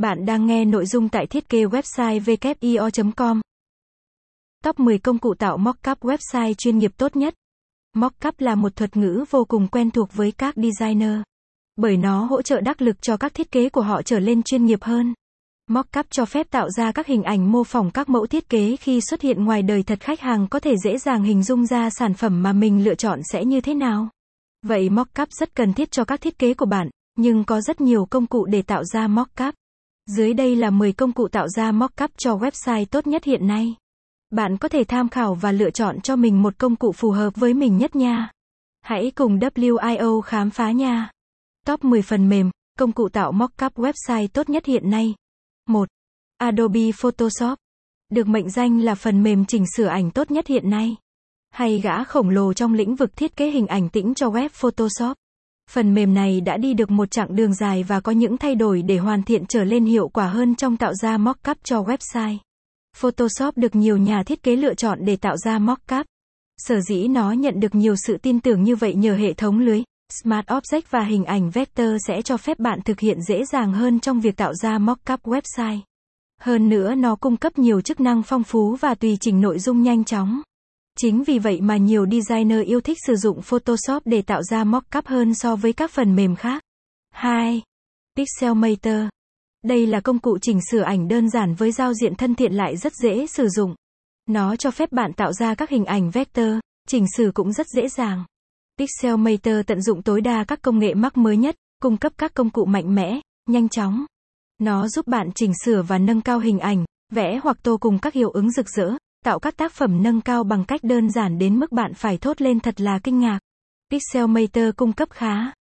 Bạn đang nghe nội dung tại thiết kế website wio.com. Top 10 công cụ tạo mockup website chuyên nghiệp tốt nhất. Mockup là một thuật ngữ vô cùng quen thuộc với các designer. Bởi nó hỗ trợ đắc lực cho các thiết kế của họ trở lên chuyên nghiệp hơn. Mockup cho phép tạo ra các hình ảnh mô phỏng các mẫu thiết kế khi xuất hiện ngoài đời thật khách hàng có thể dễ dàng hình dung ra sản phẩm mà mình lựa chọn sẽ như thế nào. Vậy mockup rất cần thiết cho các thiết kế của bạn, nhưng có rất nhiều công cụ để tạo ra mockup. Dưới đây là 10 công cụ tạo ra mockup cho website tốt nhất hiện nay. Bạn có thể tham khảo và lựa chọn cho mình một công cụ phù hợp với mình nhất nha. Hãy cùng WIO khám phá nha. Top 10 phần mềm, công cụ tạo mockup website tốt nhất hiện nay. 1. Adobe Photoshop. Được mệnh danh là phần mềm chỉnh sửa ảnh tốt nhất hiện nay. Hay gã khổng lồ trong lĩnh vực thiết kế hình ảnh tĩnh cho web Photoshop. Phần mềm này đã đi được một chặng đường dài và có những thay đổi để hoàn thiện trở lên hiệu quả hơn trong tạo ra mockup cho website. Photoshop được nhiều nhà thiết kế lựa chọn để tạo ra mockup. Sở dĩ nó nhận được nhiều sự tin tưởng như vậy nhờ hệ thống lưới, Smart Object và hình ảnh vector sẽ cho phép bạn thực hiện dễ dàng hơn trong việc tạo ra mockup website. Hơn nữa nó cung cấp nhiều chức năng phong phú và tùy chỉnh nội dung nhanh chóng. Chính vì vậy mà nhiều designer yêu thích sử dụng Photoshop để tạo ra mockup hơn so với các phần mềm khác. 2. Pixelmator. Đây là công cụ chỉnh sửa ảnh đơn giản với giao diện thân thiện lại rất dễ sử dụng. Nó cho phép bạn tạo ra các hình ảnh vector, chỉnh sửa cũng rất dễ dàng. Pixelmator tận dụng tối đa các công nghệ mắc mới nhất, cung cấp các công cụ mạnh mẽ, nhanh chóng. Nó giúp bạn chỉnh sửa và nâng cao hình ảnh, vẽ hoặc tô cùng các hiệu ứng rực rỡ, tạo các tác phẩm nâng cao bằng cách đơn giản đến mức bạn phải thốt lên thật là kinh ngạc. Pixelmator cung cấp khá